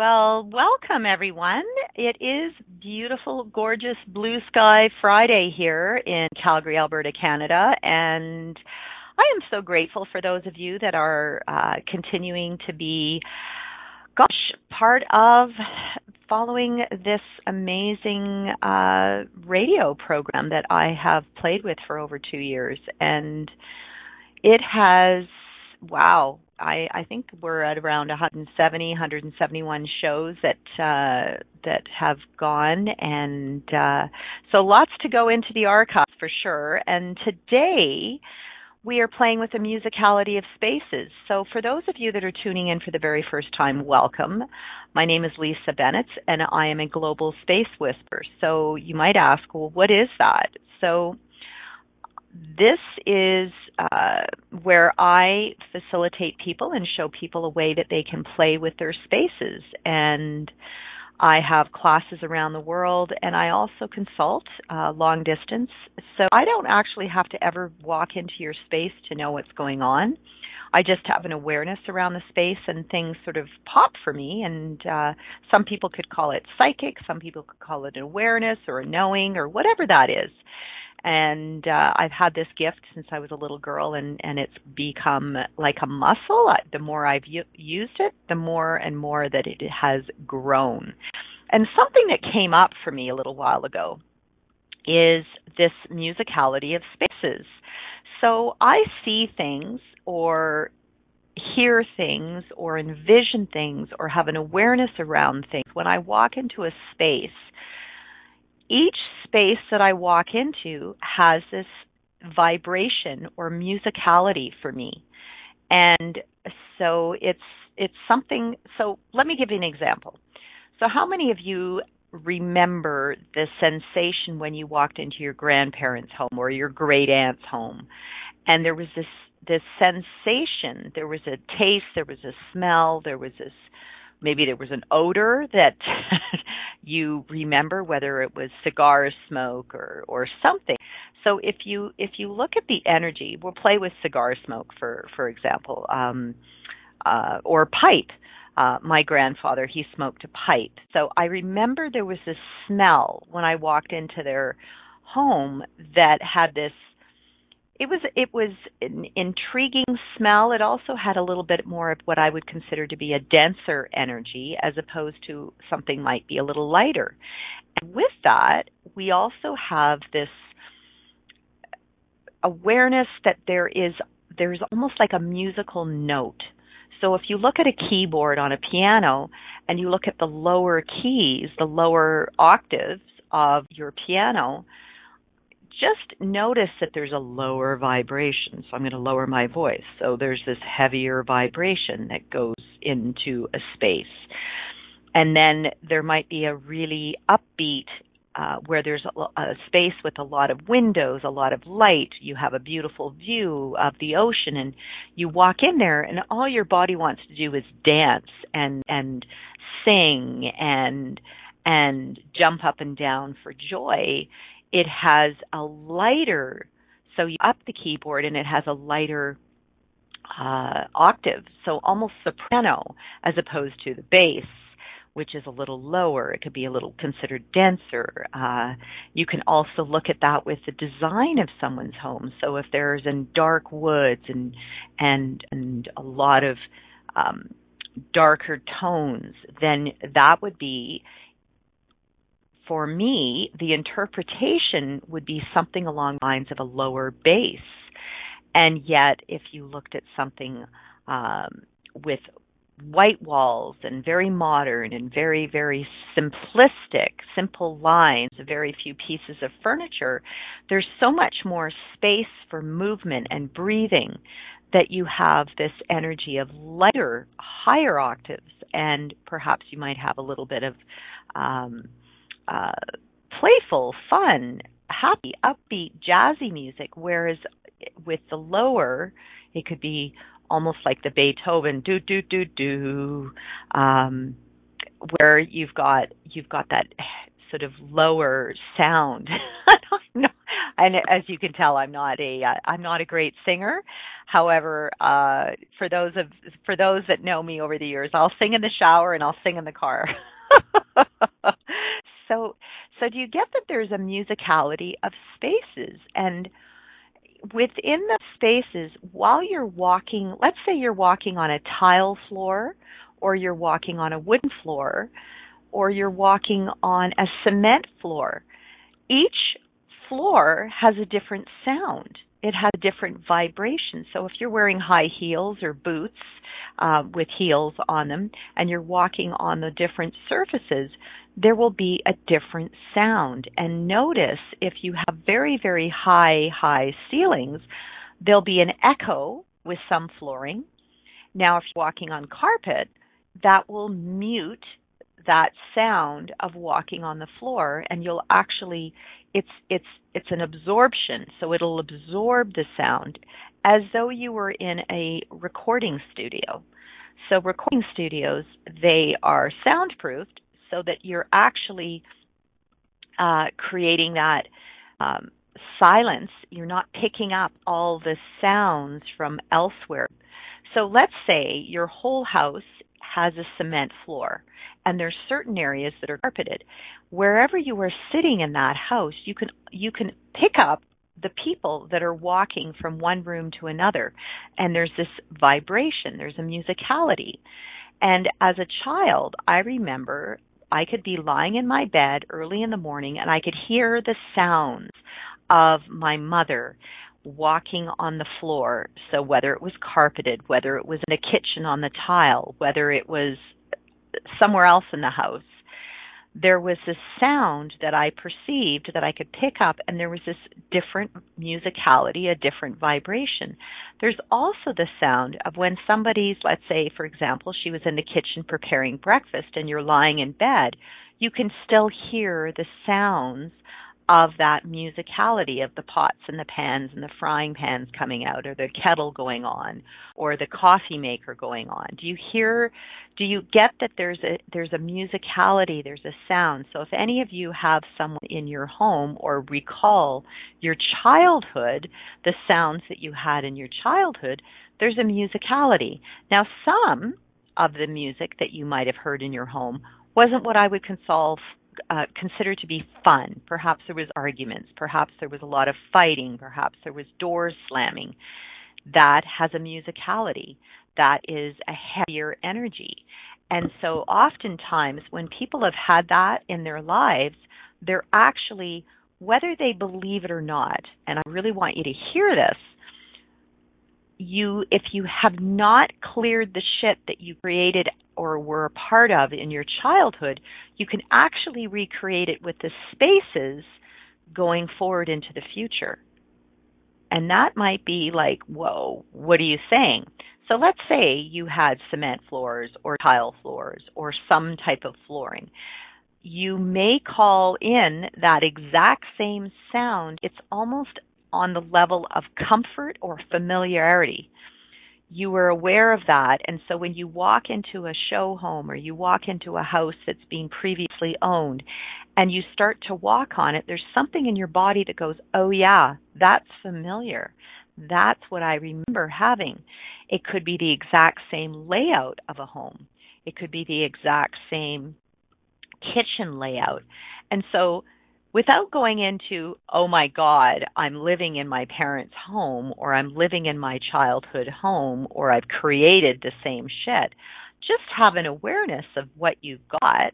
Well, welcome everyone. It is beautiful, gorgeous blue sky Friday here in Calgary, Alberta, Canada, and I am so grateful for those of you that are uh, continuing to be, gosh, part of following this amazing uh, radio program that I have played with for over two years, and it has, wow, I, I think we're at around 170, 171 shows that uh, that have gone, and uh, so lots to go into the archives for sure. And today we are playing with the musicality of spaces. So for those of you that are tuning in for the very first time, welcome. My name is Lisa Bennett, and I am a global space whisperer. So you might ask, well, what is that? So this is uh, where I facilitate people and show people a way that they can play with their spaces. And I have classes around the world, and I also consult uh, long distance. So I don't actually have to ever walk into your space to know what's going on. I just have an awareness around the space, and things sort of pop for me. And uh, some people could call it psychic, some people could call it an awareness or a knowing or whatever that is and uh, I've had this gift since I was a little girl, and and it's become like a muscle. The more I've u- used it, the more and more that it has grown. And something that came up for me a little while ago is this musicality of spaces. So I see things or hear things or envision things or have an awareness around things when I walk into a space each space that I walk into has this vibration or musicality for me. And so it's it's something so let me give you an example. So how many of you remember the sensation when you walked into your grandparents' home or your great aunt's home and there was this this sensation, there was a taste, there was a smell, there was this maybe there was an odor that you remember whether it was cigar smoke or or something. So if you if you look at the energy we'll play with cigar smoke for for example um uh or pipe. Uh my grandfather he smoked a pipe. So i remember there was this smell when i walked into their home that had this it was it was an intriguing smell. It also had a little bit more of what I would consider to be a denser energy as opposed to something might be a little lighter. And with that, we also have this awareness that there is there's almost like a musical note. So if you look at a keyboard on a piano and you look at the lower keys, the lower octaves of your piano, just notice that there's a lower vibration. So I'm going to lower my voice. So there's this heavier vibration that goes into a space. And then there might be a really upbeat uh, where there's a, a, space with a lot of windows, a lot of light. You have a beautiful view of the ocean, and you walk in there, and all your body wants to do is dance and and sing and and jump up and down for joy it has a lighter, so you up the keyboard and it has a lighter uh, octave, so almost soprano as opposed to the bass, which is a little lower. It could be a little considered denser. Uh, you can also look at that with the design of someone's home. So if there's in dark woods and and and a lot of um, darker tones, then that would be for me, the interpretation would be something along lines of a lower bass. And yet, if you looked at something um, with white walls and very modern and very, very simplistic, simple lines, very few pieces of furniture, there's so much more space for movement and breathing that you have this energy of lighter, higher octaves, and perhaps you might have a little bit of um, uh, playful, fun, happy, upbeat, jazzy music. Whereas with the lower, it could be almost like the Beethoven do do do do, um, where you've got you've got that sort of lower sound. and as you can tell, I'm not a uh, not a great singer. However, uh, for those of for those that know me over the years, I'll sing in the shower and I'll sing in the car. so so do you get that there's a musicality of spaces and within the spaces while you're walking, let's say you're walking on a tile floor or you're walking on a wooden floor or you're walking on a cement floor. Each floor has a different sound. It has a different vibration. So if you're wearing high heels or boots uh, with heels on them and you're walking on the different surfaces, there will be a different sound. And notice if you have very, very high, high ceilings, there'll be an echo with some flooring. Now, if you're walking on carpet, that will mute that sound of walking on the floor and you'll actually it's it's it's an absorption so it'll absorb the sound as though you were in a recording studio so recording studios they are soundproofed so that you're actually uh, creating that um, silence. You're not picking up all the sounds from elsewhere. So let's say your whole house has a cement floor and there's certain areas that are carpeted. Wherever you are sitting in that house, you can you can pick up the people that are walking from one room to another and there's this vibration, there's a musicality. And as a child, I remember I could be lying in my bed early in the morning and I could hear the sounds of my mother walking on the floor. So whether it was carpeted, whether it was in a kitchen on the tile, whether it was somewhere else in the house, there was this sound that I perceived that I could pick up, and there was this different musicality, a different vibration. There's also the sound of when somebody's, let's say, for example, she was in the kitchen preparing breakfast and you're lying in bed, you can still hear the sounds of that musicality of the pots and the pans and the frying pans coming out or the kettle going on or the coffee maker going on. Do you hear do you get that there's a there's a musicality there's a sound? So if any of you have someone in your home or recall your childhood the sounds that you had in your childhood there's a musicality. Now some of the music that you might have heard in your home wasn't what I would console uh, consider to be fun. Perhaps there was arguments. Perhaps there was a lot of fighting. Perhaps there was doors slamming. That has a musicality. That is a heavier energy. And so oftentimes when people have had that in their lives, they're actually, whether they believe it or not, and I really want you to hear this, you if you have not cleared the shit that you created or were a part of in your childhood, you can actually recreate it with the spaces going forward into the future. And that might be like, whoa, what are you saying? So let's say you had cement floors or tile floors or some type of flooring. You may call in that exact same sound. It's almost on the level of comfort or familiarity. You were aware of that, and so when you walk into a show home or you walk into a house that's been previously owned and you start to walk on it, there's something in your body that goes, Oh, yeah, that's familiar. That's what I remember having. It could be the exact same layout of a home, it could be the exact same kitchen layout. And so without going into, oh my God, I'm living in my parents' home or I'm living in my childhood home or I've created the same shit. Just have an awareness of what you've got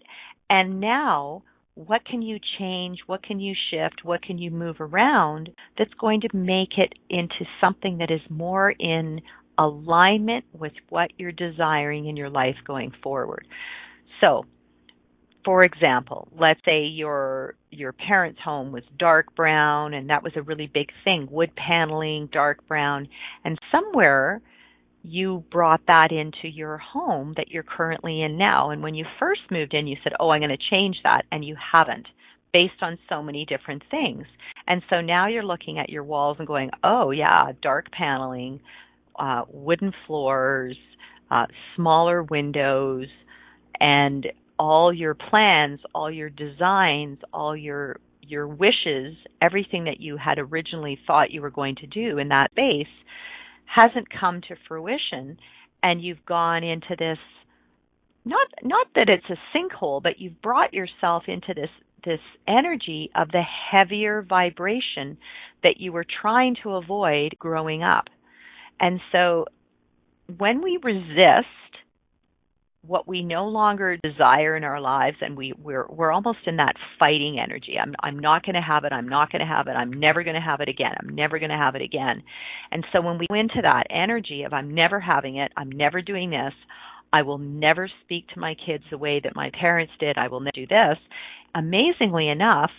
and now what can you change? What can you shift? What can you move around that's going to make it into something that is more in alignment with what you're desiring in your life going forward? So, for example, let's say your your parents' home was dark brown and that was a really big thing, wood paneling, dark brown, and somewhere you brought that into your home that you're currently in now. And when you first moved in, you said, "Oh, I'm going to change that," and you haven't based on so many different things. And so now you're looking at your walls and going, "Oh, yeah, dark paneling, uh, wooden floors, uh, smaller windows, and all your plans, all your designs, all your your wishes, everything that you had originally thought you were going to do in that base hasn't come to fruition and you've gone into this not not that it's a sinkhole, but you've brought yourself into this this energy of the heavier vibration that you were trying to avoid growing up. And so when we resist what we no longer desire in our lives and we we're we're almost in that fighting energy. I'm i'm not going to have it i'm not going to have it i'm never going to have it again i'm never going to have it again. And so when we go into that energy of i'm never having it i'm never doing this i will never speak to my kids the way that my parents did i will never do this amazingly enough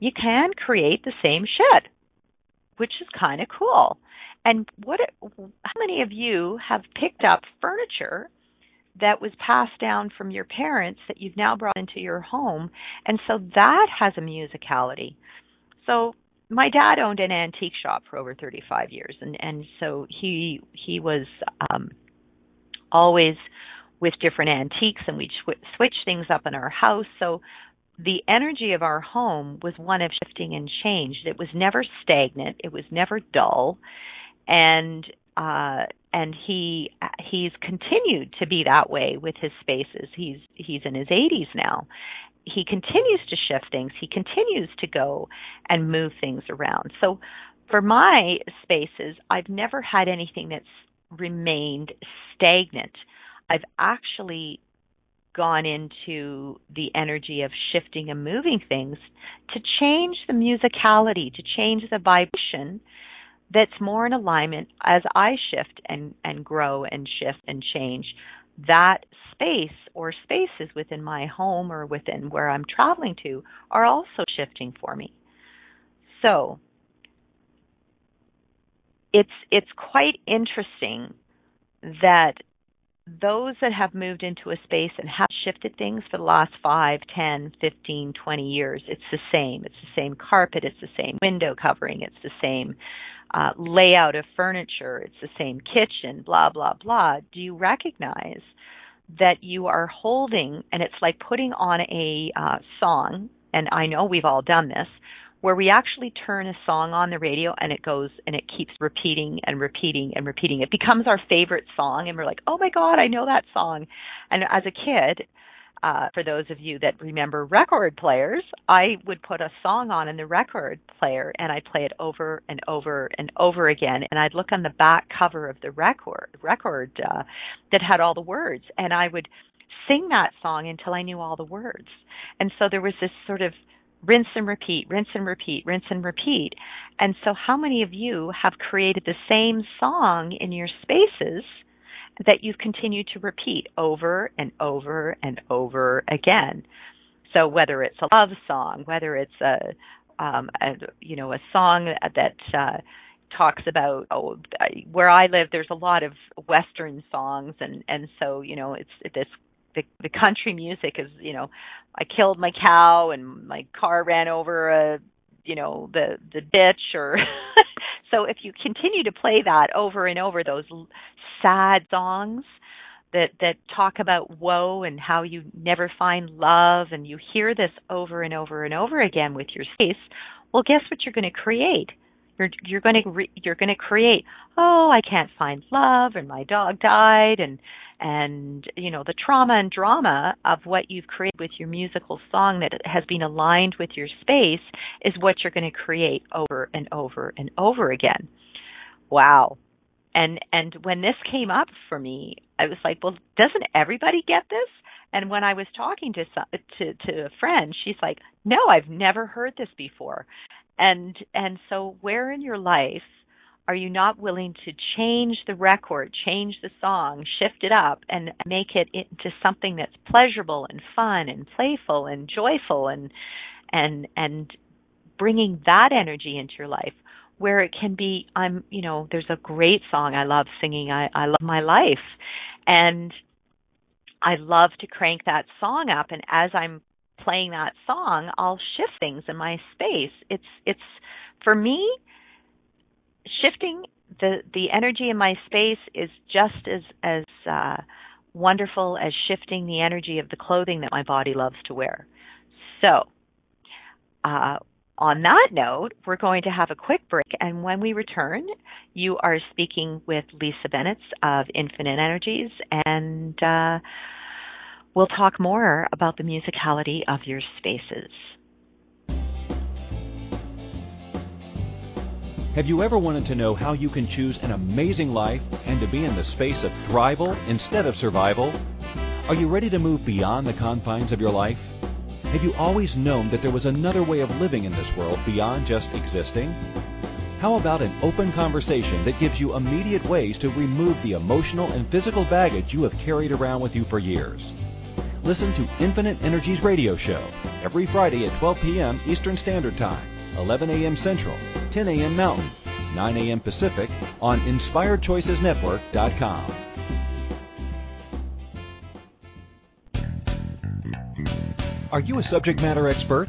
you can create the same shit which is kind of cool. And what how many of you have picked up furniture that was passed down from your parents that you've now brought into your home. And so that has a musicality. So my dad owned an antique shop for over 35 years and and so he he was um always with different antiques and we'd sw- switch things up in our house so the energy of our home was one of shifting and change it was never stagnant it was never dull and uh, and he he's continued to be that way with his spaces. He's he's in his 80s now. He continues to shift things. He continues to go and move things around. So for my spaces, I've never had anything that's remained stagnant. I've actually gone into the energy of shifting and moving things to change the musicality, to change the vibration that's more in alignment as I shift and, and grow and shift and change. That space or spaces within my home or within where I'm traveling to are also shifting for me. So it's it's quite interesting that those that have moved into a space and have shifted things for the last 5, 10, 15, 20 years, it's the same. It's the same carpet, it's the same window covering, it's the same uh, layout of furniture, it's the same kitchen, blah, blah, blah, do you recognize that you are holding, and it's like putting on a uh, song, and I know we've all done this, where we actually turn a song on the radio and it goes and it keeps repeating and repeating and repeating. It becomes our favorite song, and we're like, oh my God, I know that song. And as a kid, uh, for those of you that remember record players, I would put a song on in the record player and I'd play it over and over and over again. And I'd look on the back cover of the record record uh, that had all the words, and I would sing that song until I knew all the words. And so there was this sort of rinse and repeat, rinse and repeat, rinse and repeat. And so, how many of you have created the same song in your spaces? That you've continued to repeat over and over and over again. So whether it's a love song, whether it's a, um, a you know a song that uh, talks about oh where I live there's a lot of western songs and and so you know it's this the the country music is you know I killed my cow and my car ran over a you know the the ditch or so if you continue to play that over and over those sad songs that that talk about woe and how you never find love and you hear this over and over and over again with your space well guess what you're going to create you're you're going to re, you're going to create oh i can't find love and my dog died and and you know the trauma and drama of what you've created with your musical song that has been aligned with your space is what you're going to create over and over and over again. Wow. And and when this came up for me i was like well doesn't everybody get this? And when i was talking to some, to to a friend she's like no i've never heard this before and and so where in your life are you not willing to change the record, change the song, shift it up and make it into something that's pleasurable and fun and playful and joyful and and and bringing that energy into your life where it can be I'm, you know, there's a great song I love singing. I I love my life. And I love to crank that song up. And as I'm playing that song, I'll shift things in my space. It's it's for me shifting the the energy in my space is just as as uh, wonderful as shifting the energy of the clothing that my body loves to wear. So, uh, on that note, we're going to have a quick break, and when we return, you are speaking with Lisa Bennett of Infinite Energies, and uh, we'll talk more about the musicality of your spaces. Have you ever wanted to know how you can choose an amazing life and to be in the space of thrival instead of survival? Are you ready to move beyond the confines of your life? Have you always known that there was another way of living in this world beyond just existing? How about an open conversation that gives you immediate ways to remove the emotional and physical baggage you have carried around with you for years? Listen to Infinite Energies Radio Show every Friday at 12 p.m. Eastern Standard Time, 11 a.m. Central, 10 a.m. Mountain, 9 a.m. Pacific on InspiredChoicesNetwork.com. Are you a subject matter expert?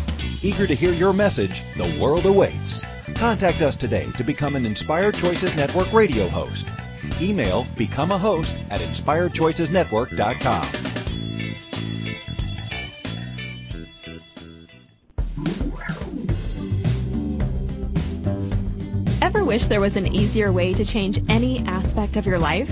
Eager to hear your message, the world awaits. Contact us today to become an Inspired Choices Network radio host. Email become a host at inspiredchoicesnetwork.com. Ever wish there was an easier way to change any aspect of your life?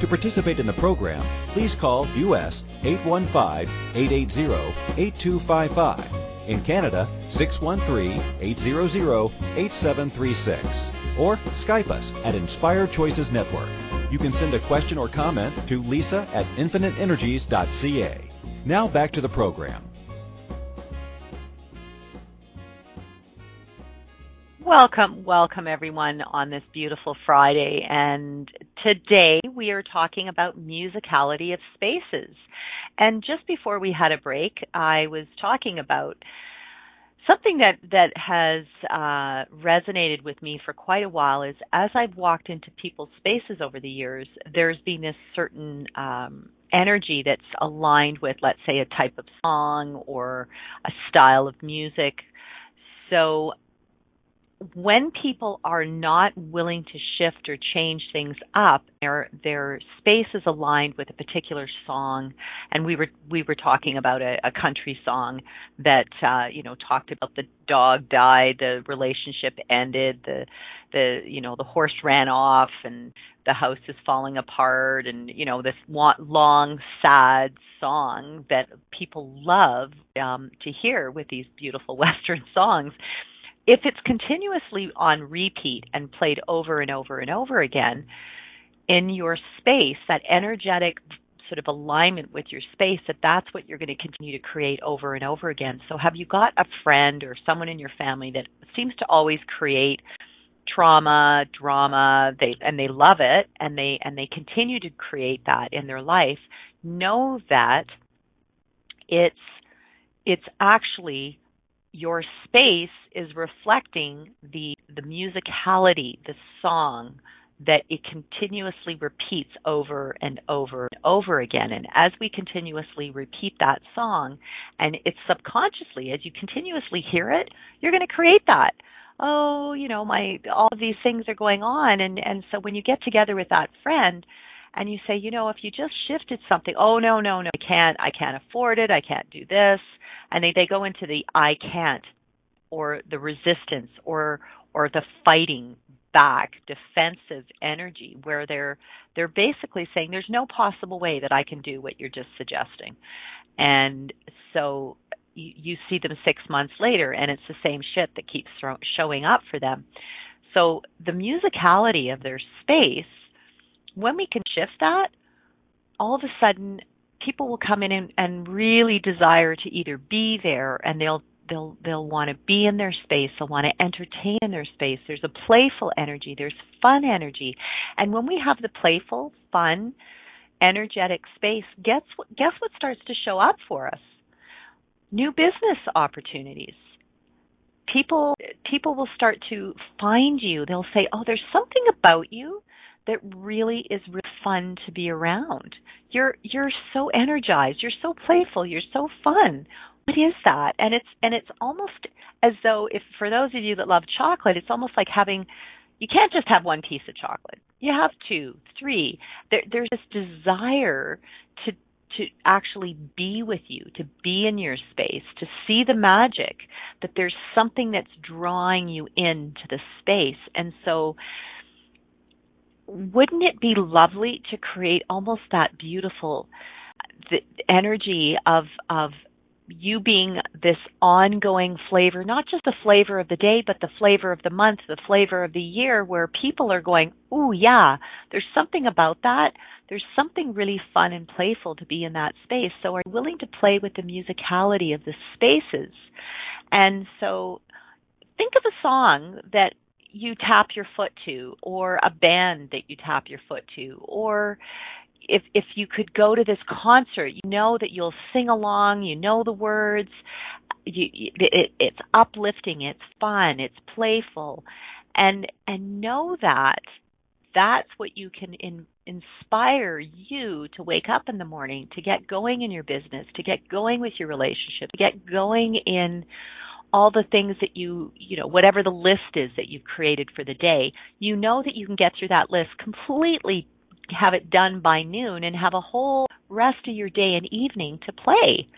To participate in the program, please call US 815-880-8255. In Canada, 613-800-8736. Or Skype us at Inspired Choices Network. You can send a question or comment to lisa at infiniteenergies.ca. Now back to the program. Welcome, welcome everyone on this beautiful Friday. And today we are talking about musicality of spaces. And just before we had a break, I was talking about something that that has uh, resonated with me for quite a while is as I've walked into people's spaces over the years, there's been this certain um, energy that's aligned with, let's say, a type of song or a style of music. So when people are not willing to shift or change things up, their their space is aligned with a particular song, and we were we were talking about a, a country song that uh, you know talked about the dog died, the relationship ended, the the you know the horse ran off, and the house is falling apart, and you know this long sad song that people love um, to hear with these beautiful Western songs if it's continuously on repeat and played over and over and over again in your space, that energetic sort of alignment with your space that that's what you're going to continue to create over and over again. So have you got a friend or someone in your family that seems to always create trauma, drama, they and they love it and they and they continue to create that in their life, know that it's it's actually your space is reflecting the the musicality, the song that it continuously repeats over and over and over again. And as we continuously repeat that song, and it's subconsciously, as you continuously hear it, you're going to create that. Oh, you know, my all these things are going on, and and so when you get together with that friend, and you say, you know, if you just shifted something, oh no, no, no, I can't, I can't afford it, I can't do this, and they they go into the I can't, or the resistance, or or the fighting back, defensive energy, where they're they're basically saying there's no possible way that I can do what you're just suggesting, and so you, you see them six months later, and it's the same shit that keeps throw, showing up for them. So the musicality of their space when we can shift that, all of a sudden people will come in and, and really desire to either be there and they'll they'll they'll want to be in their space they'll want to entertain in their space. There's a playful energy there's fun energy. And when we have the playful fun energetic space guess what guess what starts to show up for us? New business opportunities. People people will start to find you. They'll say oh there's something about you that really is really fun to be around. You're you're so energized, you're so playful, you're so fun. What is that? And it's and it's almost as though if for those of you that love chocolate, it's almost like having you can't just have one piece of chocolate. You have two, three. There, there's this desire to to actually be with you, to be in your space, to see the magic, that there's something that's drawing you into the space. And so wouldn't it be lovely to create almost that beautiful energy of of you being this ongoing flavor, not just the flavor of the day, but the flavor of the month, the flavor of the year, where people are going, "Ooh, yeah, there's something about that. There's something really fun and playful to be in that space." So, are you willing to play with the musicality of the spaces, and so think of a song that you tap your foot to or a band that you tap your foot to or if if you could go to this concert you know that you'll sing along you know the words you, it, it's uplifting it's fun it's playful and and know that that's what you can in, inspire you to wake up in the morning to get going in your business to get going with your relationship to get going in all the things that you, you know, whatever the list is that you've created for the day, you know that you can get through that list completely, have it done by noon, and have a whole rest of your day and evening to play.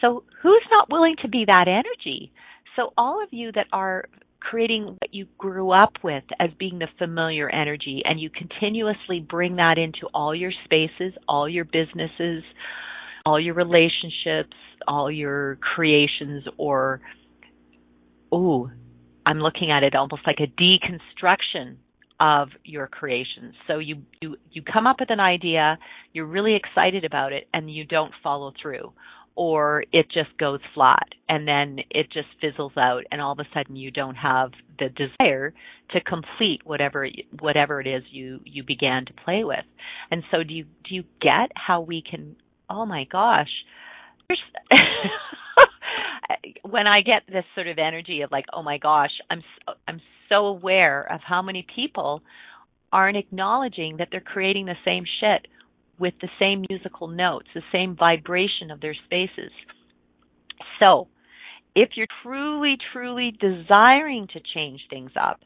So, who's not willing to be that energy? So, all of you that are creating what you grew up with as being the familiar energy, and you continuously bring that into all your spaces, all your businesses, all your relationships, all your creations or oh, I'm looking at it almost like a deconstruction of your creations. So you you you come up with an idea, you're really excited about it and you don't follow through or it just goes flat and then it just fizzles out and all of a sudden you don't have the desire to complete whatever whatever it is you you began to play with. And so do you do you get how we can oh my gosh. When I get this sort of energy of like, oh my gosh, I'm so, I'm so aware of how many people aren't acknowledging that they're creating the same shit with the same musical notes, the same vibration of their spaces. So, if you're truly, truly desiring to change things up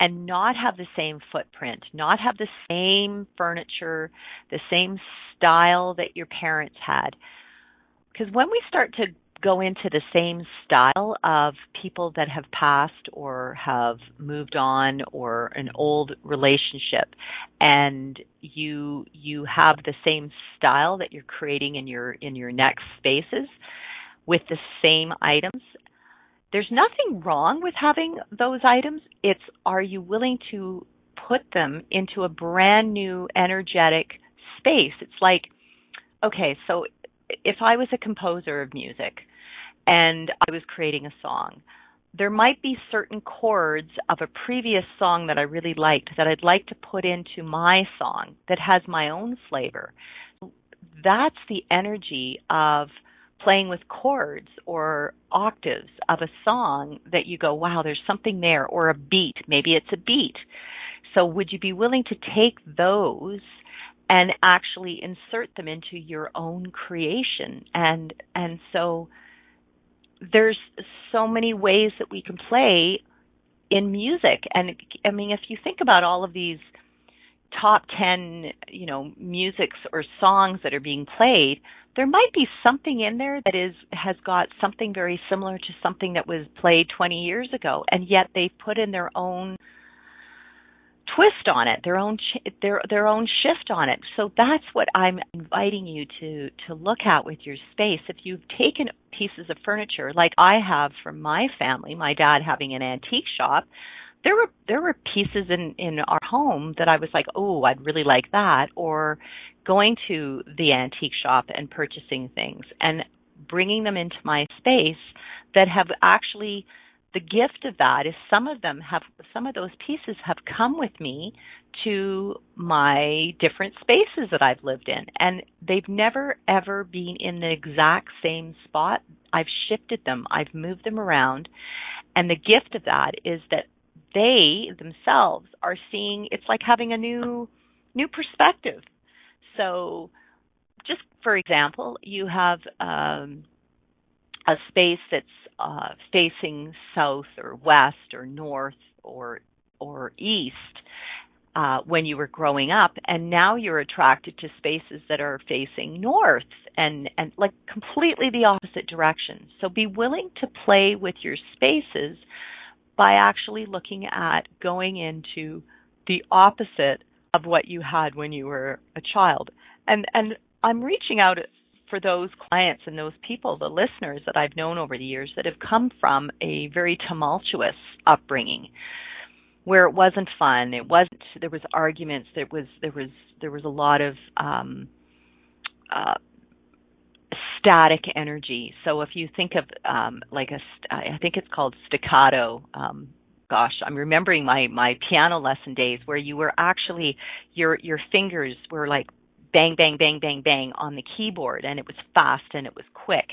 and not have the same footprint, not have the same furniture, the same style that your parents had, because when we start to go into the same style of people that have passed or have moved on or an old relationship. And you you have the same style that you're creating in your in your next spaces with the same items. There's nothing wrong with having those items. It's are you willing to put them into a brand new energetic space? It's like okay, so if I was a composer of music and I was creating a song, there might be certain chords of a previous song that I really liked that I'd like to put into my song that has my own flavor. That's the energy of playing with chords or octaves of a song that you go, wow, there's something there, or a beat. Maybe it's a beat. So would you be willing to take those and actually insert them into your own creation? And and so there's so many ways that we can play in music. And I mean, if you think about all of these top 10, you know, musics or songs that are being played, there might be something in there that is has got something very similar to something that was played 20 years ago and yet they've put in their own twist on it, their own their their own shift on it. So that's what I'm inviting you to to look at with your space. If you've taken pieces of furniture like I have from my family, my dad having an antique shop, there were there were pieces in in our home that I was like, "Oh, I'd really like that," or going to the antique shop and purchasing things and bringing them into my space that have actually the gift of that is some of them have some of those pieces have come with me to my different spaces that I've lived in and they've never ever been in the exact same spot. I've shifted them, I've moved them around and the gift of that is that they themselves are seeing it's like having a new new perspective. So just for example, you have um a space that's uh, facing south or west or north or or east uh, when you were growing up, and now you're attracted to spaces that are facing north and and like completely the opposite direction. So be willing to play with your spaces by actually looking at going into the opposite of what you had when you were a child. And and I'm reaching out for those clients and those people, the listeners that I've known over the years that have come from a very tumultuous upbringing where it wasn't fun, it wasn't there was arguments, there was there was there was a lot of um uh static energy. So if you think of um like a I think it's called staccato um gosh, I'm remembering my my piano lesson days where you were actually your your fingers were like bang, bang, bang, bang, bang on the keyboard, and it was fast and it was quick.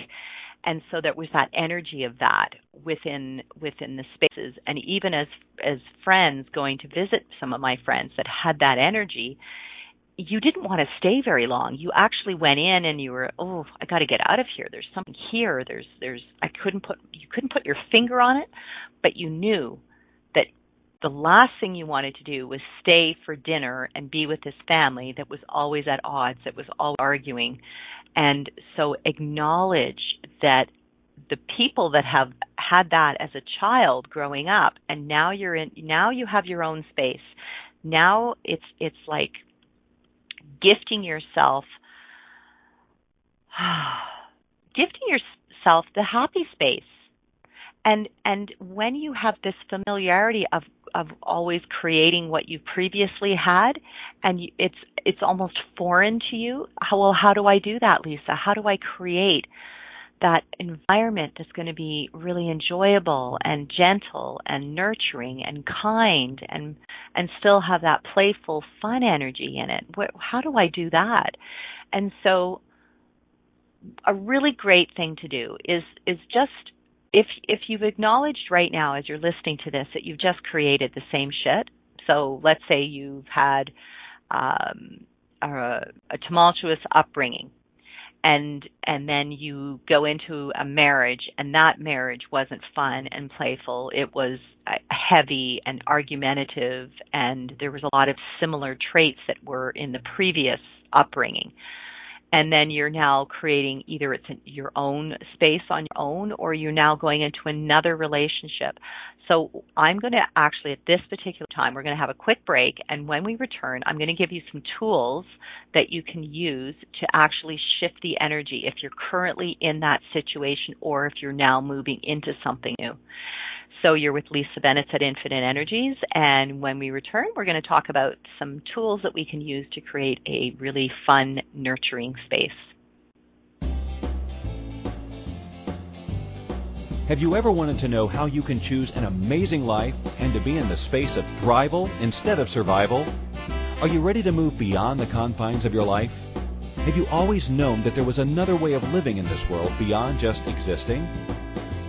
And so there was that energy of that within within the spaces, and even as as friends going to visit some of my friends that had that energy, you didn't want to stay very long. You actually went in and you were, oh, I got to get out of here. There's something here. There's there's I couldn't put you couldn't put your finger on it, but you knew the last thing you wanted to do was stay for dinner and be with this family that was always at odds, that was all arguing. And so acknowledge that the people that have had that as a child growing up and now you're in now you have your own space. Now it's it's like gifting yourself gifting yourself the happy space and and when you have this familiarity of of always creating what you previously had and it's it's almost foreign to you. How well how do i do that lisa? How do i create that environment that's going to be really enjoyable and gentle and nurturing and kind and and still have that playful fun energy in it? What, how do i do that? And so a really great thing to do is is just if if you've acknowledged right now as you're listening to this that you've just created the same shit, so let's say you've had um, a, a tumultuous upbringing, and and then you go into a marriage, and that marriage wasn't fun and playful. It was heavy and argumentative, and there was a lot of similar traits that were in the previous upbringing and then you're now creating either it's your own space on your own or you're now going into another relationship. So I'm going to actually at this particular time we're going to have a quick break and when we return I'm going to give you some tools that you can use to actually shift the energy if you're currently in that situation or if you're now moving into something new. So you're with Lisa Bennett at Infinite Energies, and when we return, we're going to talk about some tools that we can use to create a really fun, nurturing space. Have you ever wanted to know how you can choose an amazing life and to be in the space of thrival instead of survival? Are you ready to move beyond the confines of your life? Have you always known that there was another way of living in this world beyond just existing?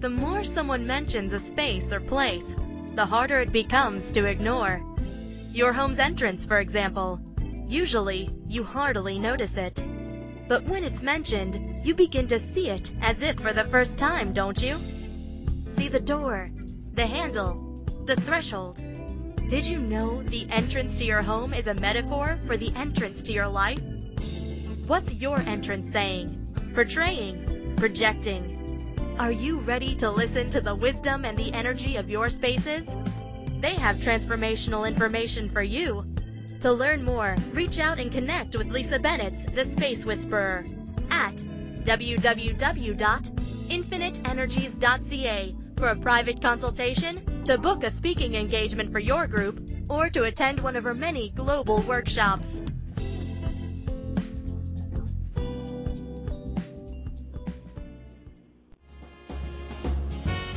The more someone mentions a space or place, the harder it becomes to ignore. Your home's entrance, for example. Usually, you hardly notice it. But when it's mentioned, you begin to see it as if for the first time, don't you? See the door, the handle, the threshold. Did you know the entrance to your home is a metaphor for the entrance to your life? What's your entrance saying? Portraying? Projecting? Are you ready to listen to the wisdom and the energy of your spaces? They have transformational information for you. To learn more, reach out and connect with Lisa Bennett's The Space Whisperer at www.infiniteenergies.ca for a private consultation, to book a speaking engagement for your group, or to attend one of her many global workshops.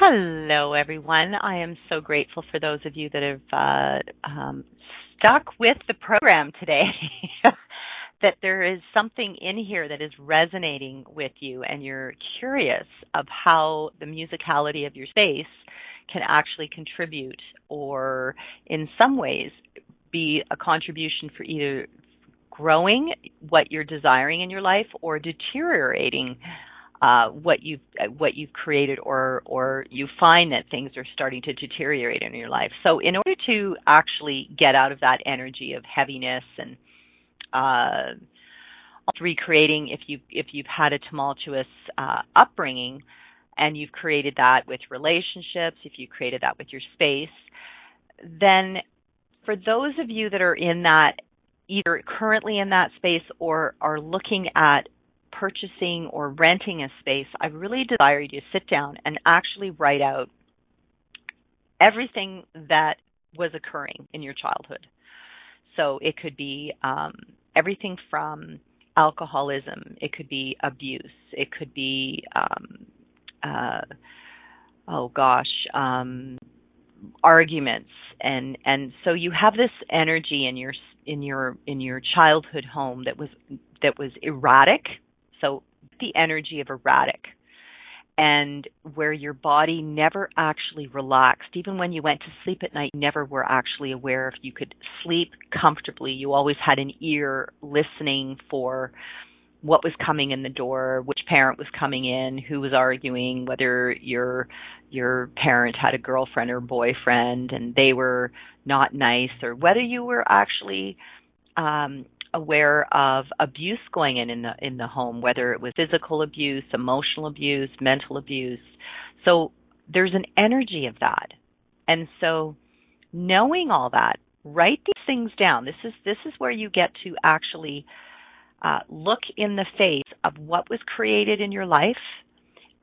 Hello, everyone. I am so grateful for those of you that have uh, um, stuck with the program today. that there is something in here that is resonating with you, and you're curious of how the musicality of your space can actually contribute, or in some ways, be a contribution for either growing what you're desiring in your life or deteriorating uh, what you've uh, what you've created, or or you find that things are starting to deteriorate in your life. So, in order to actually get out of that energy of heaviness and uh, recreating, if you if you've had a tumultuous uh, upbringing, and you've created that with relationships, if you created that with your space, then for those of you that are in that either currently in that space or are looking at purchasing or renting a space, I really desire you to sit down and actually write out everything that was occurring in your childhood. So it could be um, everything from alcoholism, it could be abuse, it could be, um, uh, oh gosh, um, arguments, and and so you have this energy in your in your in your childhood home that was that was erratic so the energy of erratic and where your body never actually relaxed. Even when you went to sleep at night, never were actually aware if you could sleep comfortably. You always had an ear listening for what was coming in the door, which parent was coming in, who was arguing, whether your your parent had a girlfriend or boyfriend and they were not nice, or whether you were actually um, aware of abuse going in in the in the home, whether it was physical abuse, emotional abuse, mental abuse. So there's an energy of that. And so knowing all that, write these things down. This is this is where you get to actually uh, look in the face of what was created in your life,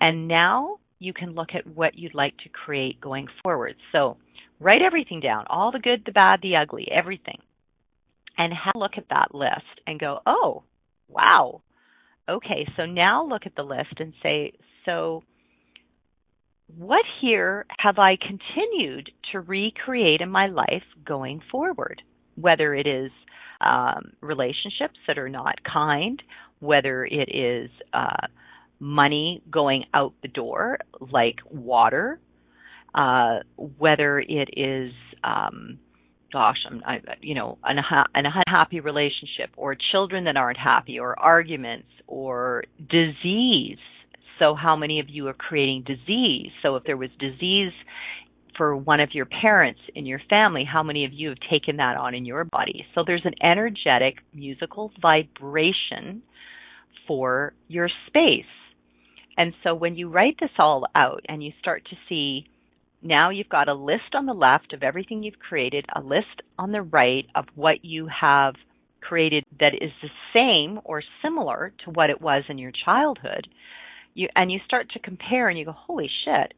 and now you can look at what you'd like to create going forward. So write everything down, all the good, the bad, the ugly, everything and have a look at that list and go, oh, wow. Okay, so now look at the list and say, so what here have I continued to recreate in my life going forward? Whether it is um, relationships that are not kind, whether it is uh, money going out the door like water, uh, whether it is, um, gosh, I'm, I, you know, an, an unhappy relationship, or children that aren't happy, or arguments, or disease. So, how many of you are creating disease? So, if there was disease for one of your parents in your family, how many of you have taken that on in your body? So, there's an energetic musical vibration for your space. And so, when you write this all out and you start to see now you've got a list on the left of everything you've created, a list on the right of what you have created that is the same or similar to what it was in your childhood. You and you start to compare and you go, "Holy shit.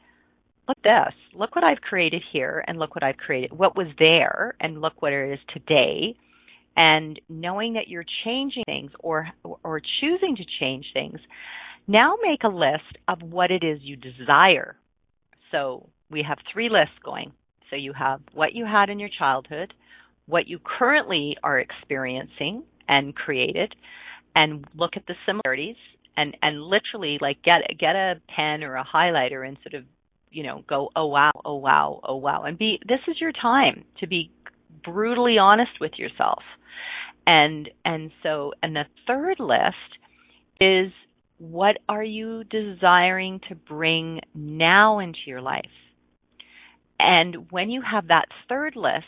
Look this. Look what I've created here and look what I've created. What was there and look what it is today." And knowing that you're changing things or or choosing to change things, now make a list of what it is you desire. So we have three lists going. So you have what you had in your childhood, what you currently are experiencing and created, and look at the similarities and and literally like get get a pen or a highlighter and sort of you know go oh wow oh wow oh wow and be this is your time to be brutally honest with yourself and and so and the third list is what are you desiring to bring now into your life and when you have that third list,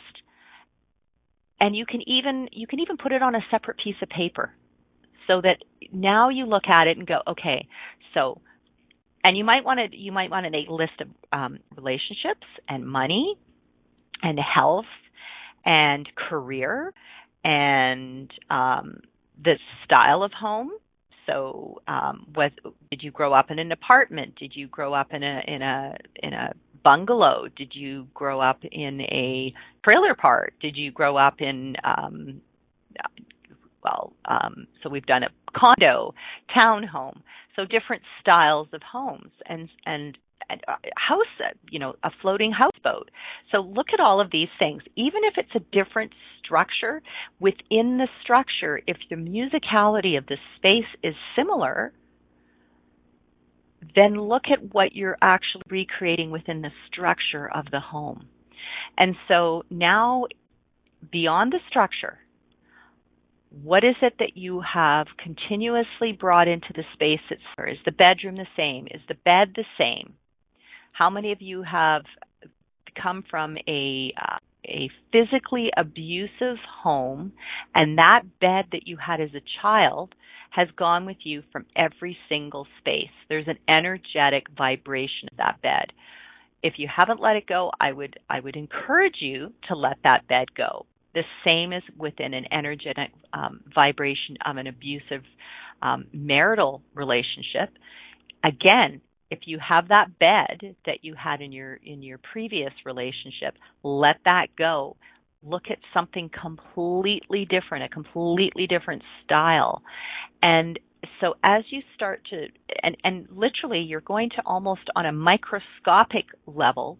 and you can even you can even put it on a separate piece of paper so that now you look at it and go, okay, so and you might want to you might want to make a list of um, relationships and money and health and career and um, the style of home. So, um, was did you grow up in an apartment? Did you grow up in a in a in a bungalow? Did you grow up in a trailer park? Did you grow up in um well, um so we've done a condo, townhome. So different styles of homes and and house, you know, a floating houseboat. So look at all of these things. Even if it's a different structure, within the structure, if the musicality of the space is similar, then look at what you're actually recreating within the structure of the home. And so now, beyond the structure, what is it that you have continuously brought into the space Is the bedroom the same? Is the bed the same? How many of you have come from a uh, a physically abusive home and that bed that you had as a child has gone with you from every single space. There's an energetic vibration of that bed. If you haven't let it go, I would I would encourage you to let that bed go. The same is within an energetic um, vibration of an abusive um, marital relationship. Again, if you have that bed that you had in your in your previous relationship, let that go look at something completely different, a completely different style. And so as you start to and and literally you're going to almost on a microscopic level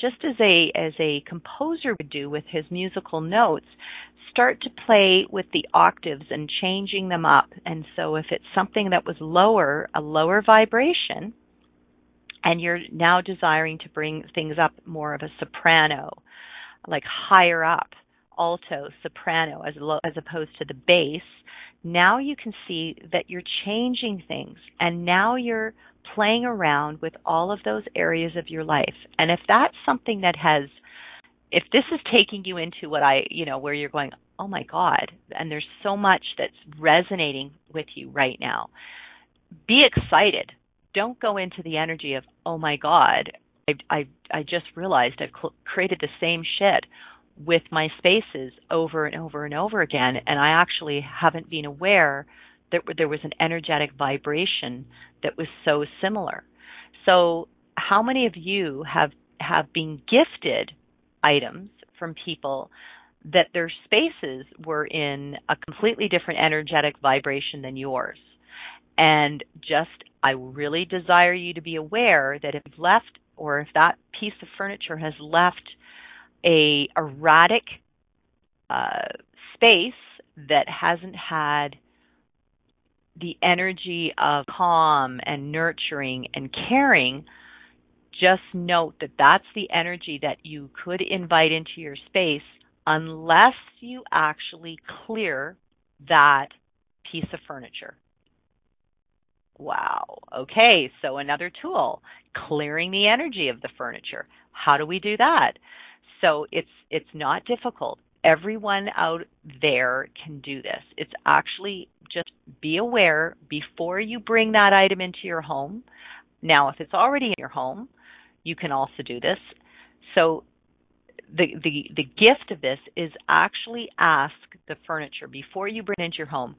just as a as a composer would do with his musical notes start to play with the octaves and changing them up and so if it's something that was lower a lower vibration and you're now desiring to bring things up more of a soprano like higher up, alto, soprano, as low, as opposed to the bass. Now you can see that you're changing things, and now you're playing around with all of those areas of your life. And if that's something that has, if this is taking you into what I, you know, where you're going, oh my God, and there's so much that's resonating with you right now, be excited. Don't go into the energy of, oh my God, I, I, I just realized I've cl- created the same shit with my spaces over and over and over again, and I actually haven't been aware that there was an energetic vibration that was so similar. So, how many of you have have been gifted items from people that their spaces were in a completely different energetic vibration than yours? And just, I really desire you to be aware that if you've left or if that piece of furniture has left a erratic uh, space that hasn't had the energy of calm and nurturing and caring, just note that that's the energy that you could invite into your space unless you actually clear that piece of furniture. Wow. Okay, so another tool, clearing the energy of the furniture. How do we do that? So it's it's not difficult. Everyone out there can do this. It's actually just be aware before you bring that item into your home. Now, if it's already in your home, you can also do this. So the the the gift of this is actually ask the furniture before you bring it into your home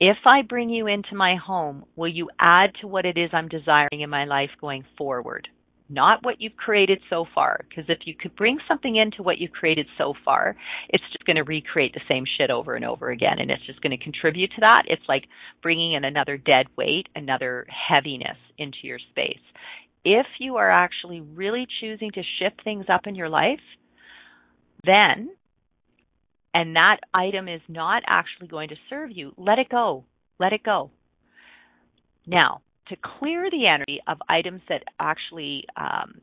if I bring you into my home, will you add to what it is I'm desiring in my life going forward? Not what you've created so far. Because if you could bring something into what you've created so far, it's just going to recreate the same shit over and over again. And it's just going to contribute to that. It's like bringing in another dead weight, another heaviness into your space. If you are actually really choosing to shift things up in your life, then and that item is not actually going to serve you, let it go. Let it go. Now, to clear the energy of items that actually um,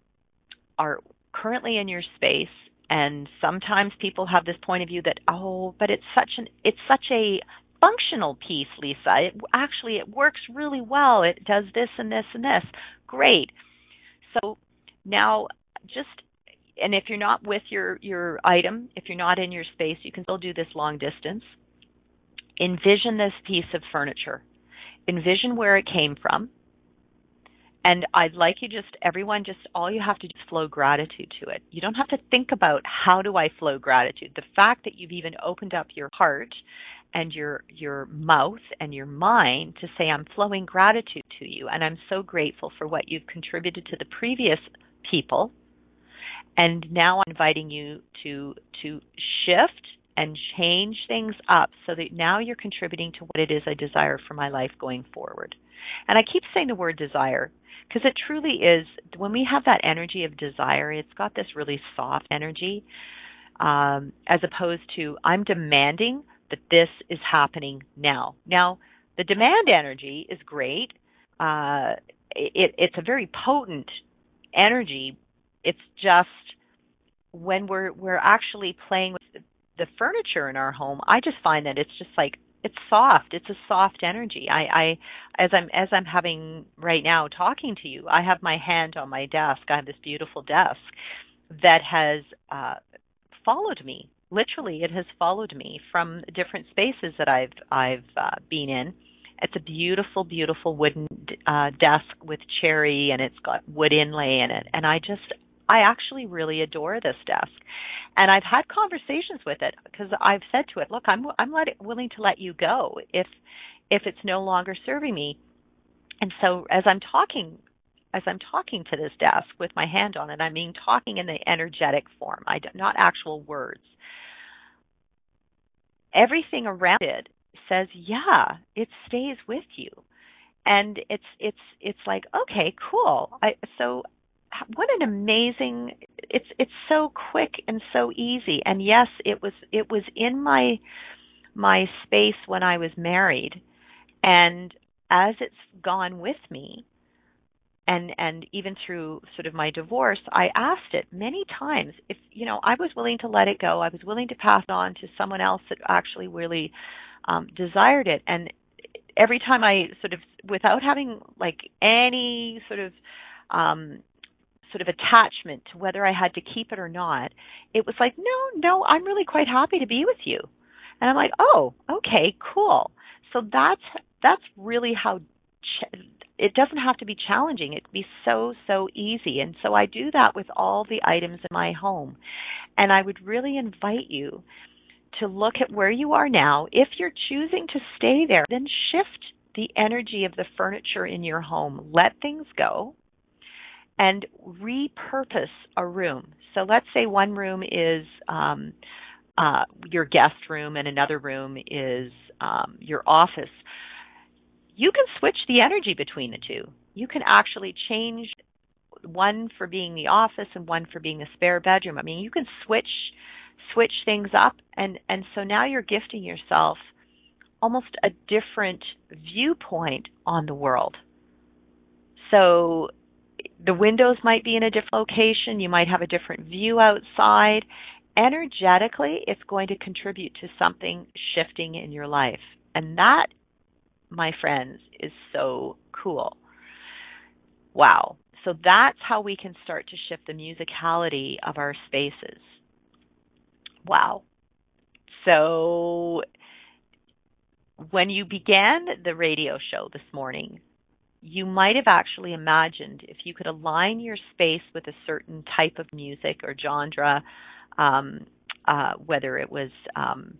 are currently in your space, and sometimes people have this point of view that oh, but it's such an it's such a functional piece, Lisa. It actually it works really well. It does this and this and this. Great. So now just and if you're not with your your item, if you're not in your space, you can still do this long distance. Envision this piece of furniture. Envision where it came from. And I'd like you just everyone just all you have to do is flow gratitude to it. You don't have to think about how do I flow gratitude. The fact that you've even opened up your heart and your your mouth and your mind to say I'm flowing gratitude to you and I'm so grateful for what you've contributed to the previous people and now I'm inviting you to to shift and change things up so that now you're contributing to what it is I desire for my life going forward. And I keep saying the word desire because it truly is when we have that energy of desire, it's got this really soft energy um, as opposed to I'm demanding that this is happening now. Now, the demand energy is great. Uh, it, it's a very potent energy. It's just when we're we're actually playing with the furniture in our home, I just find that it's just like it's soft. It's a soft energy. I, I as I'm as I'm having right now talking to you, I have my hand on my desk. I have this beautiful desk that has uh, followed me. Literally, it has followed me from different spaces that I've I've uh, been in. It's a beautiful, beautiful wooden uh, desk with cherry, and it's got wood inlay in it. And I just I actually really adore this desk. And I've had conversations with it because I've said to it, look, I'm I'm let willing to let you go if if it's no longer serving me. And so as I'm talking as I'm talking to this desk with my hand on it, I mean talking in the energetic form, I not actual words. Everything around it says, yeah, it stays with you and it's it's it's like okay cool i so what an amazing it's it's so quick and so easy. And yes it was it was in my my space when I was married. And as it's gone with me and and even through sort of my divorce I asked it many times. If you know I was willing to let it go. I was willing to pass on to someone else that actually really um desired it. And every time I sort of without having like any sort of um sort of attachment to whether I had to keep it or not, it was like, no, no, I'm really quite happy to be with you. And I'm like, oh, okay, cool. So that's that's really how ch- it doesn't have to be challenging. It can be so so easy. And so I do that with all the items in my home. And I would really invite you to look at where you are now. If you're choosing to stay there, then shift the energy of the furniture in your home. Let things go and repurpose a room. So let's say one room is um, uh, your guest room and another room is um, your office. You can switch the energy between the two. You can actually change one for being the office and one for being a spare bedroom. I mean, you can switch switch things up and and so now you're gifting yourself almost a different viewpoint on the world. So the windows might be in a different location, you might have a different view outside. Energetically, it's going to contribute to something shifting in your life. And that, my friends, is so cool. Wow. So that's how we can start to shift the musicality of our spaces. Wow. So when you began the radio show this morning, you might have actually imagined if you could align your space with a certain type of music or genre, um, uh, whether it was um,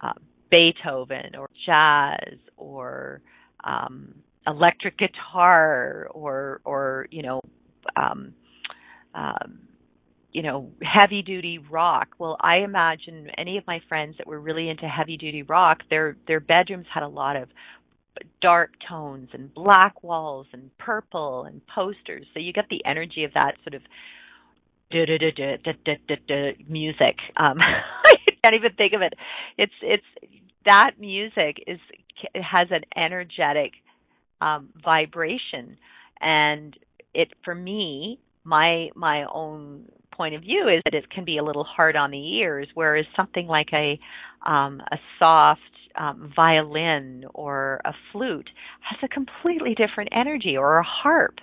uh, Beethoven or jazz or um, electric guitar or or you know um, um, you know heavy duty rock. Well, I imagine any of my friends that were really into heavy duty rock, their their bedrooms had a lot of dark tones and black walls and purple and posters. So you get the energy of that sort of music. Um, I can't even think of it. It's it's that music is has an energetic um, vibration, and it for me my my own point of view is that it can be a little hard on the ears, whereas something like a um, a soft um, violin or a flute has a completely different energy, or a harp.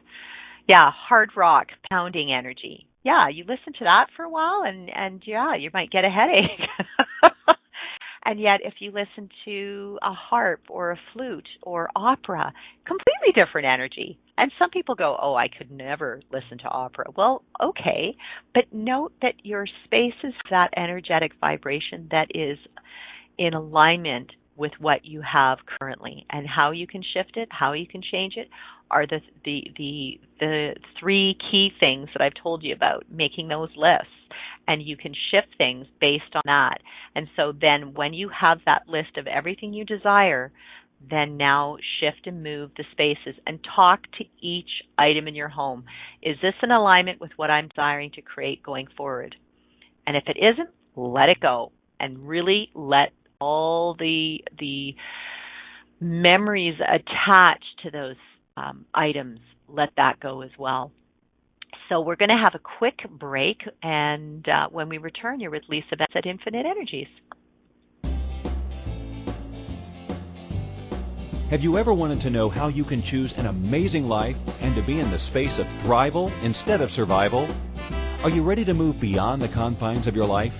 Yeah, hard rock pounding energy. Yeah, you listen to that for a while, and and yeah, you might get a headache. And yet, if you listen to a harp or a flute or opera, completely different energy. And some people go, Oh, I could never listen to opera. Well, okay. But note that your space is that energetic vibration that is in alignment with what you have currently and how you can shift it, how you can change it are the the the the three key things that I've told you about, making those lists and you can shift things based on that. And so then when you have that list of everything you desire, then now shift and move the spaces and talk to each item in your home. Is this in alignment with what I'm desiring to create going forward? And if it isn't, let it go and really let all the the memories attached to those um, items let that go as well. So we're going to have a quick break, and uh, when we return, you're with Lisa Bennett at Infinite Energies. Have you ever wanted to know how you can choose an amazing life and to be in the space of thrival instead of survival? Are you ready to move beyond the confines of your life?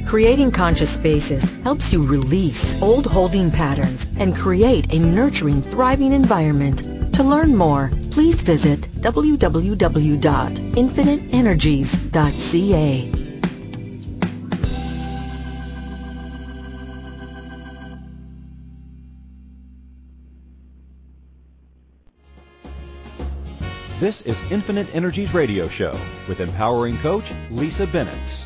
Creating Conscious Spaces helps you release old holding patterns and create a nurturing, thriving environment. To learn more, please visit www.infiniteenergies.ca. This is Infinite Energies Radio Show with empowering coach Lisa Bennett.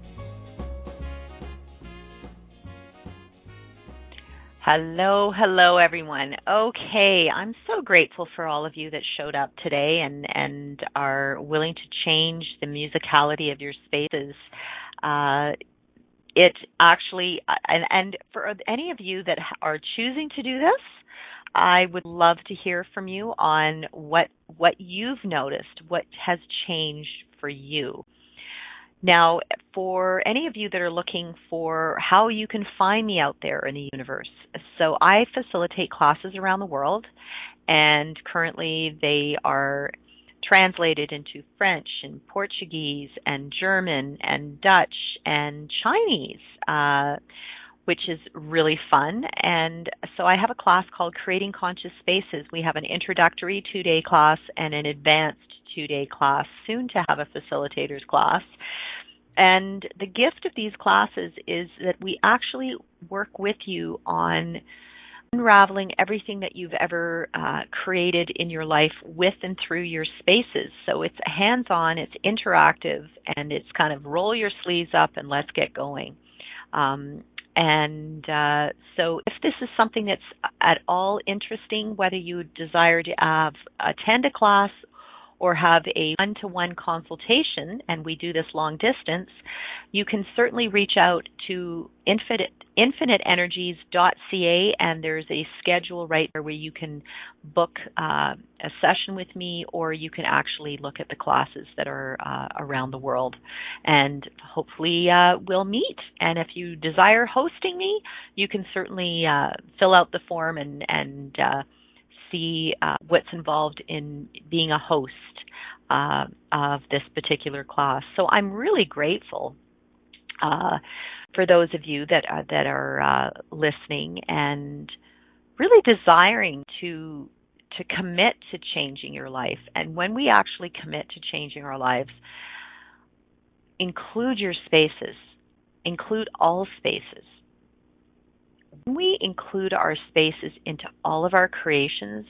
Hello, hello everyone. Okay, I'm so grateful for all of you that showed up today and and are willing to change the musicality of your spaces. Uh, it actually, and, and for any of you that are choosing to do this, I would love to hear from you on what what you've noticed, what has changed for you. Now, for any of you that are looking for how you can find me out there in the universe, so I facilitate classes around the world, and currently they are translated into French and Portuguese and German and Dutch and Chinese, uh, which is really fun. And so I have a class called Creating Conscious Spaces. We have an introductory two day class and an advanced two day class, soon to have a facilitator's class. And the gift of these classes is that we actually work with you on unraveling everything that you've ever uh, created in your life with and through your spaces. So it's hands on, it's interactive, and it's kind of roll your sleeves up and let's get going. Um, and uh, so, if this is something that's at all interesting, whether you desire to have, attend a class or have a one to one consultation, and we do this long distance, you can certainly reach out to infinite, infiniteenergies.ca and there's a schedule right there where you can book uh, a session with me or you can actually look at the classes that are uh, around the world and hopefully uh, we'll meet. And if you desire hosting me, you can certainly uh, fill out the form and, and uh, see uh, what's involved in being a host uh, of this particular class. So I'm really grateful uh, for those of you that are, that are uh, listening and really desiring to to commit to changing your life. And when we actually commit to changing our lives, include your spaces, include all spaces. When we include our spaces into all of our creations,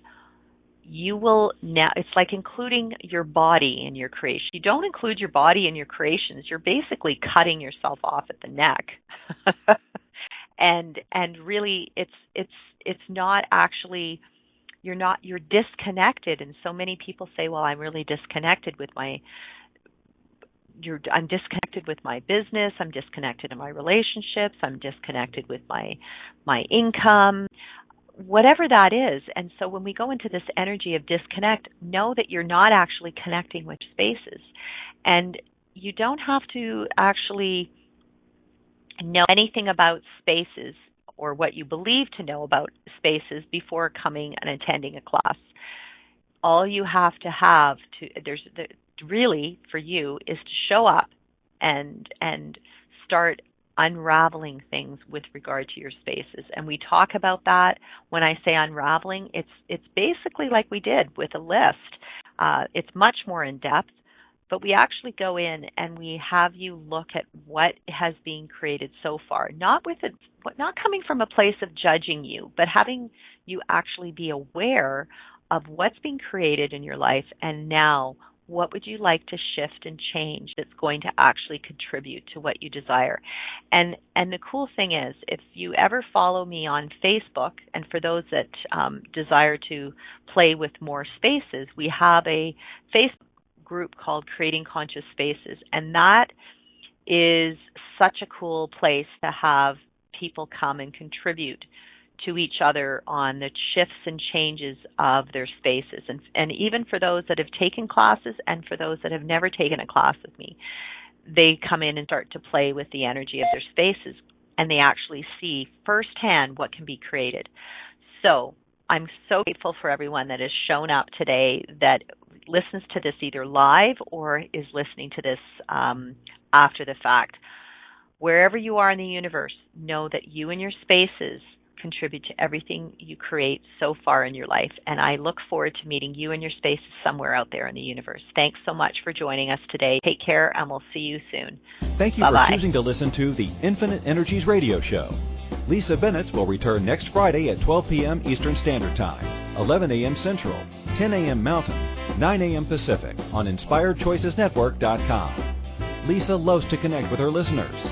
you will now it's like including your body in your creation. You don't include your body in your creations. You're basically cutting yourself off at the neck. And and really it's it's it's not actually you're not you're disconnected. And so many people say well i'm really disconnected with my you're i'm disconnected with my business. I'm disconnected in my relationships. I'm disconnected with my my income whatever that is. And so when we go into this energy of disconnect, know that you're not actually connecting with spaces. And you don't have to actually know anything about spaces or what you believe to know about spaces before coming and attending a class. All you have to have to there's the, really for you is to show up and and start unraveling things with regard to your spaces. And we talk about that when I say unraveling, it's it's basically like we did with a list. Uh, it's much more in depth, but we actually go in and we have you look at what has been created so far, not with it, not coming from a place of judging you, but having you actually be aware of what's being created in your life and now what would you like to shift and change that's going to actually contribute to what you desire? And and the cool thing is if you ever follow me on facebook and for those that um, desire to play with more spaces we have a facebook group called creating conscious spaces and that is such a cool place to have people come and contribute to each other on the shifts and changes of their spaces. And, and even for those that have taken classes and for those that have never taken a class with me, they come in and start to play with the energy of their spaces and they actually see firsthand what can be created. So I'm so grateful for everyone that has shown up today that listens to this either live or is listening to this um, after the fact. Wherever you are in the universe, know that you and your spaces contribute to everything you create so far in your life. And I look forward to meeting you in your spaces somewhere out there in the universe. Thanks so much for joining us today. Take care, and we'll see you soon. Thank you Bye-bye. for choosing to listen to the Infinite Energies radio show. Lisa Bennett will return next Friday at 12 p.m. Eastern Standard Time, 11 a.m. Central, 10 a.m. Mountain, 9 a.m. Pacific on InspiredChoicesNetwork.com. Lisa loves to connect with her listeners.